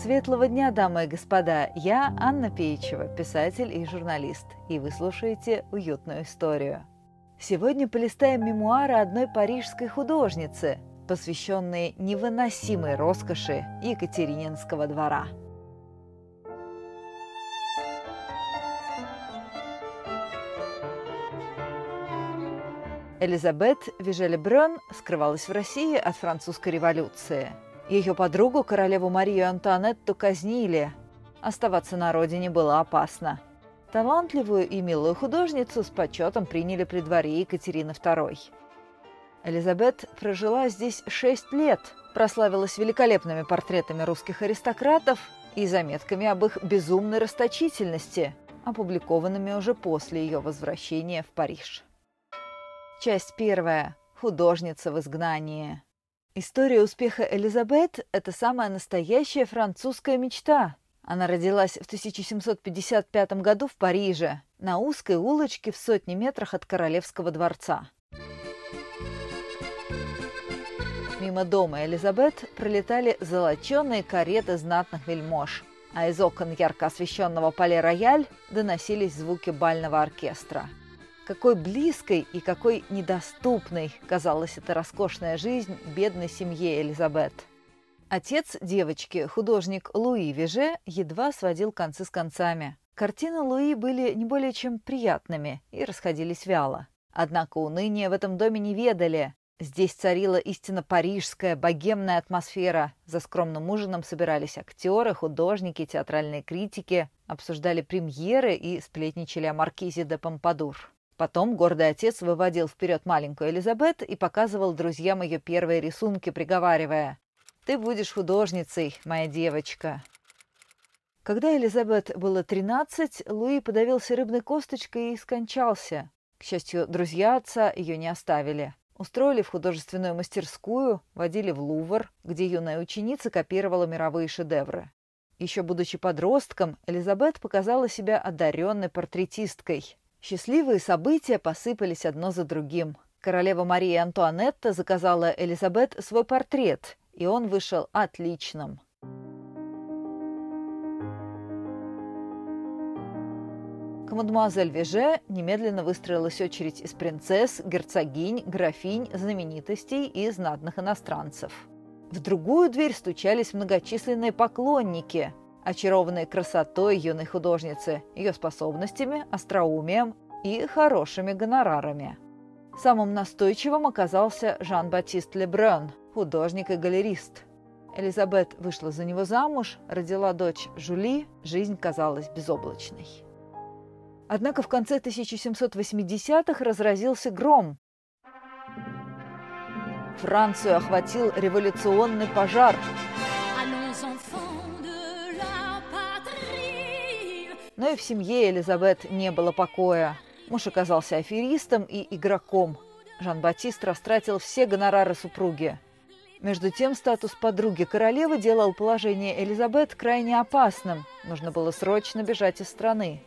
Светлого дня, дамы и господа! Я Анна Пеичева, писатель и журналист, и вы слушаете «Уютную историю». Сегодня полистаем мемуары одной парижской художницы, посвященные невыносимой роскоши Екатерининского двора. Элизабет Вижеле-Брён скрывалась в России от французской революции. Ее подругу, королеву Марию Антуанетту, казнили. Оставаться на родине было опасно. Талантливую и милую художницу с почетом приняли при дворе Екатерины II. Элизабет прожила здесь шесть лет, прославилась великолепными портретами русских аристократов и заметками об их безумной расточительности, опубликованными уже после ее возвращения в Париж. Часть первая. Художница в изгнании. История успеха Элизабет – это самая настоящая французская мечта. Она родилась в 1755 году в Париже, на узкой улочке в сотни метрах от Королевского дворца. Мимо дома Элизабет пролетали золоченые кареты знатных вельмож, а из окон ярко освещенного поле-рояль доносились звуки бального оркестра – какой близкой и какой недоступной казалась эта роскошная жизнь бедной семье Элизабет. Отец девочки, художник Луи Виже, едва сводил концы с концами. Картины Луи были не более чем приятными и расходились вяло. Однако уныния в этом доме не ведали. Здесь царила истинно парижская, богемная атмосфера. За скромным ужином собирались актеры, художники, театральные критики, обсуждали премьеры и сплетничали о маркизе де Помпадур. Потом гордый отец выводил вперед маленькую Элизабет и показывал друзьям ее первые рисунки, приговаривая «Ты будешь художницей, моя девочка». Когда Элизабет было 13, Луи подавился рыбной косточкой и скончался. К счастью, друзья отца ее не оставили. Устроили в художественную мастерскую, водили в Лувр, где юная ученица копировала мировые шедевры. Еще будучи подростком, Элизабет показала себя одаренной портретисткой. Счастливые события посыпались одно за другим. Королева Мария Антуанетта заказала Элизабет свой портрет, и он вышел отличным. К мадемуазель Веже немедленно выстроилась очередь из принцесс, герцогинь, графинь, знаменитостей и знатных иностранцев. В другую дверь стучались многочисленные поклонники, очарованные красотой юной художницы, ее способностями, остроумием и хорошими гонорарами. Самым настойчивым оказался Жан-Батист Лебрен, художник и галерист. Элизабет вышла за него замуж, родила дочь Жули, жизнь казалась безоблачной. Однако в конце 1780-х разразился гром. Францию охватил революционный пожар – Но и в семье Элизабет не было покоя. Муж оказался аферистом и игроком. Жан-Батист растратил все гонорары супруги. Между тем, статус подруги королевы делал положение Элизабет крайне опасным. Нужно было срочно бежать из страны.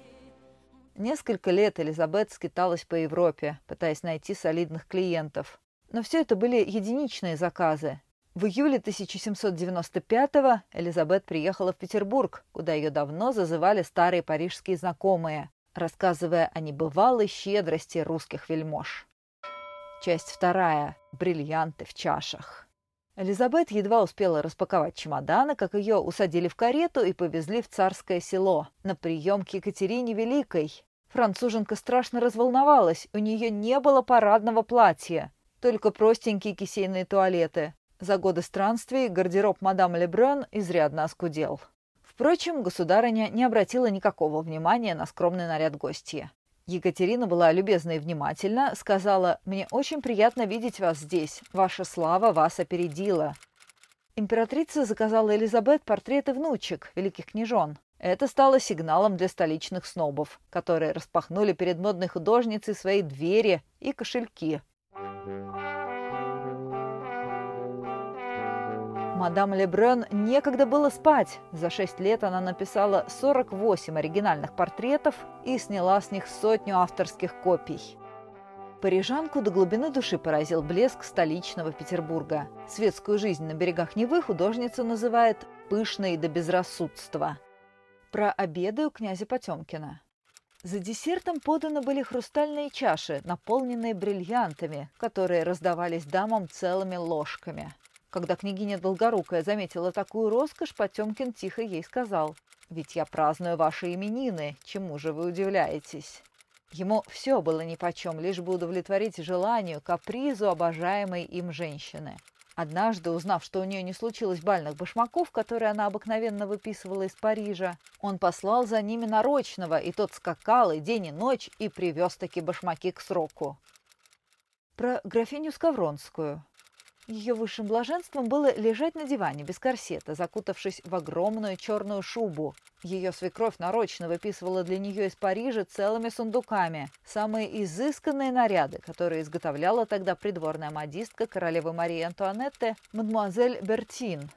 Несколько лет Элизабет скиталась по Европе, пытаясь найти солидных клиентов. Но все это были единичные заказы. В июле 1795-го Элизабет приехала в Петербург, куда ее давно зазывали старые парижские знакомые, рассказывая о небывалой щедрости русских вельмож. Часть вторая. Бриллианты в чашах. Элизабет едва успела распаковать чемоданы, как ее усадили в карету и повезли в царское село на прием к Екатерине Великой. Француженка страшно разволновалась, у нее не было парадного платья, только простенькие кисейные туалеты. За годы странствий гардероб мадам Лебрен изрядно оскудел. Впрочем, государыня не обратила никакого внимания на скромный наряд гостья. Екатерина была любезна и внимательна, сказала «Мне очень приятно видеть вас здесь. Ваша слава вас опередила». Императрица заказала Элизабет портреты внучек, великих княжон. Это стало сигналом для столичных снобов, которые распахнули перед модной художницей свои двери и кошельки. Мадам Лебрен некогда было спать. За шесть лет она написала 48 оригинальных портретов и сняла с них сотню авторских копий. Парижанку до глубины души поразил блеск столичного Петербурга. Светскую жизнь на берегах Невы художница называет «пышной до безрассудства». Про обеды у князя Потемкина. За десертом поданы были хрустальные чаши, наполненные бриллиантами, которые раздавались дамам целыми ложками. Когда княгиня Долгорукая заметила такую роскошь, Потемкин тихо ей сказал, «Ведь я праздную ваши именины, чему же вы удивляетесь?» Ему все было нипочем, лишь бы удовлетворить желанию, капризу обожаемой им женщины. Однажды, узнав, что у нее не случилось бальных башмаков, которые она обыкновенно выписывала из Парижа, он послал за ними нарочного, и тот скакал и день, и ночь, и привез таки башмаки к сроку. Про графиню Скавронскую. Ее высшим блаженством было лежать на диване без корсета, закутавшись в огромную черную шубу. Ее свекровь нарочно выписывала для нее из Парижа целыми сундуками самые изысканные наряды, которые изготовляла тогда придворная модистка королевы Марии Антуанетты мадемуазель Бертин.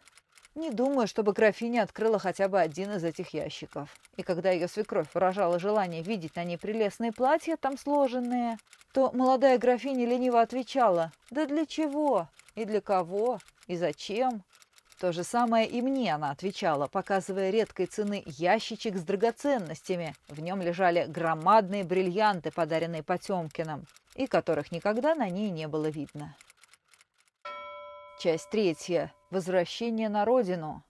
Не думаю, чтобы графиня открыла хотя бы один из этих ящиков. И когда ее свекровь выражала желание видеть на ней прелестные платья, там сложенные, то молодая графиня лениво отвечала «Да для чего? И для кого? И зачем? То же самое и мне она отвечала, показывая редкой цены ящичек с драгоценностями. В нем лежали громадные бриллианты, подаренные Потемкиным, и которых никогда на ней не было видно. Часть третья. Возвращение на родину.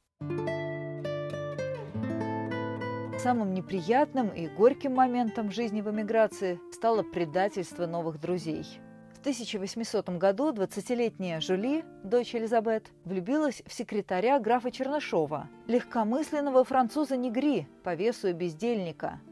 Самым неприятным и горьким моментом жизни в эмиграции стало предательство новых друзей – 1800 году 20-летняя Жюли, дочь Элизабет, влюбилась в секретаря графа Чернышова, легкомысленного француза Негри, по весу и бездельника.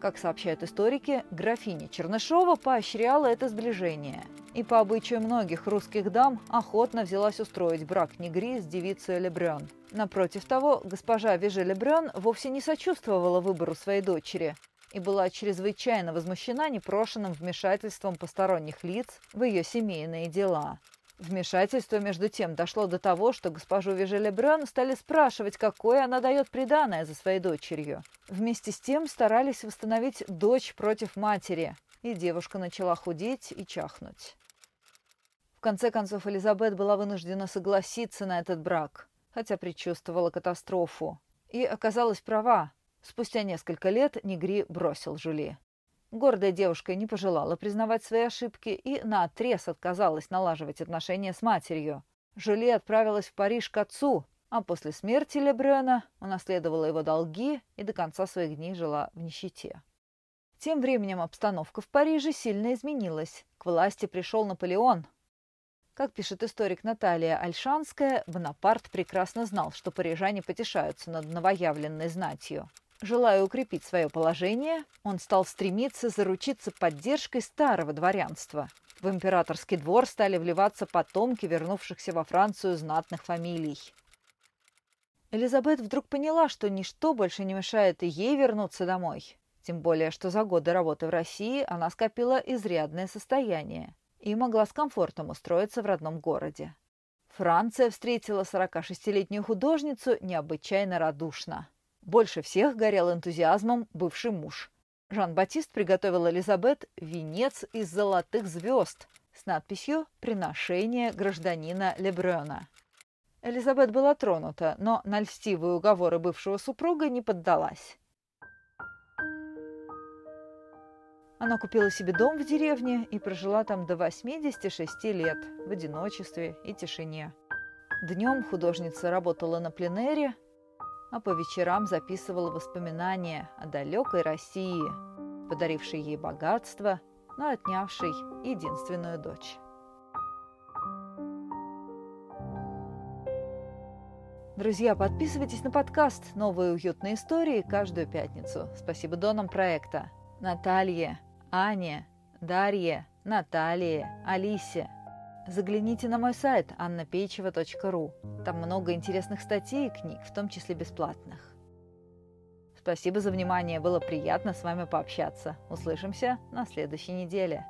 Как сообщают историки, графиня Чернышова поощряла это сближение и по обычаю многих русских дам охотно взялась устроить брак Негри с девицей Лебрен. Напротив того, госпожа Веже Лебрен вовсе не сочувствовала выбору своей дочери, и была чрезвычайно возмущена непрошенным вмешательством посторонних лиц в ее семейные дела. Вмешательство, между тем, дошло до того, что госпожу Вежелебрен стали спрашивать, какое она дает приданое за своей дочерью. Вместе с тем старались восстановить дочь против матери, и девушка начала худеть и чахнуть. В конце концов, Элизабет была вынуждена согласиться на этот брак, хотя предчувствовала катастрофу. И оказалась права. Спустя несколько лет Негри бросил Жюли. Гордая девушка не пожелала признавать свои ошибки и наотрез отказалась налаживать отношения с матерью. Жюли отправилась в Париж к отцу, а после смерти Лебрена унаследовала его долги и до конца своих дней жила в нищете. Тем временем обстановка в Париже сильно изменилась. К власти пришел Наполеон. Как пишет историк Наталья Альшанская, Бонапарт прекрасно знал, что парижане потешаются над новоявленной знатью. Желая укрепить свое положение, он стал стремиться заручиться поддержкой старого дворянства. В императорский двор стали вливаться потомки вернувшихся во Францию знатных фамилий. Элизабет вдруг поняла, что ничто больше не мешает ей вернуться домой. Тем более, что за годы работы в России она скопила изрядное состояние и могла с комфортом устроиться в родном городе. Франция встретила 46-летнюю художницу необычайно радушно. Больше всех горел энтузиазмом бывший муж. Жан-Батист приготовил Элизабет венец из золотых звезд с надписью «Приношение гражданина Лебрена». Элизабет была тронута, но на льстивые уговоры бывшего супруга не поддалась. Она купила себе дом в деревне и прожила там до 86 лет в одиночестве и тишине. Днем художница работала на пленэре, а по вечерам записывала воспоминания о далекой России, подарившей ей богатство, но отнявшей единственную дочь. Друзья, подписывайтесь на подкаст «Новые уютные истории» каждую пятницу. Спасибо донам проекта. Наталье, Ане, Дарье, Наталье, Алисе – Загляните на мой сайт annapeichева.ру. Там много интересных статей и книг, в том числе бесплатных. Спасибо за внимание, было приятно с вами пообщаться. Услышимся на следующей неделе.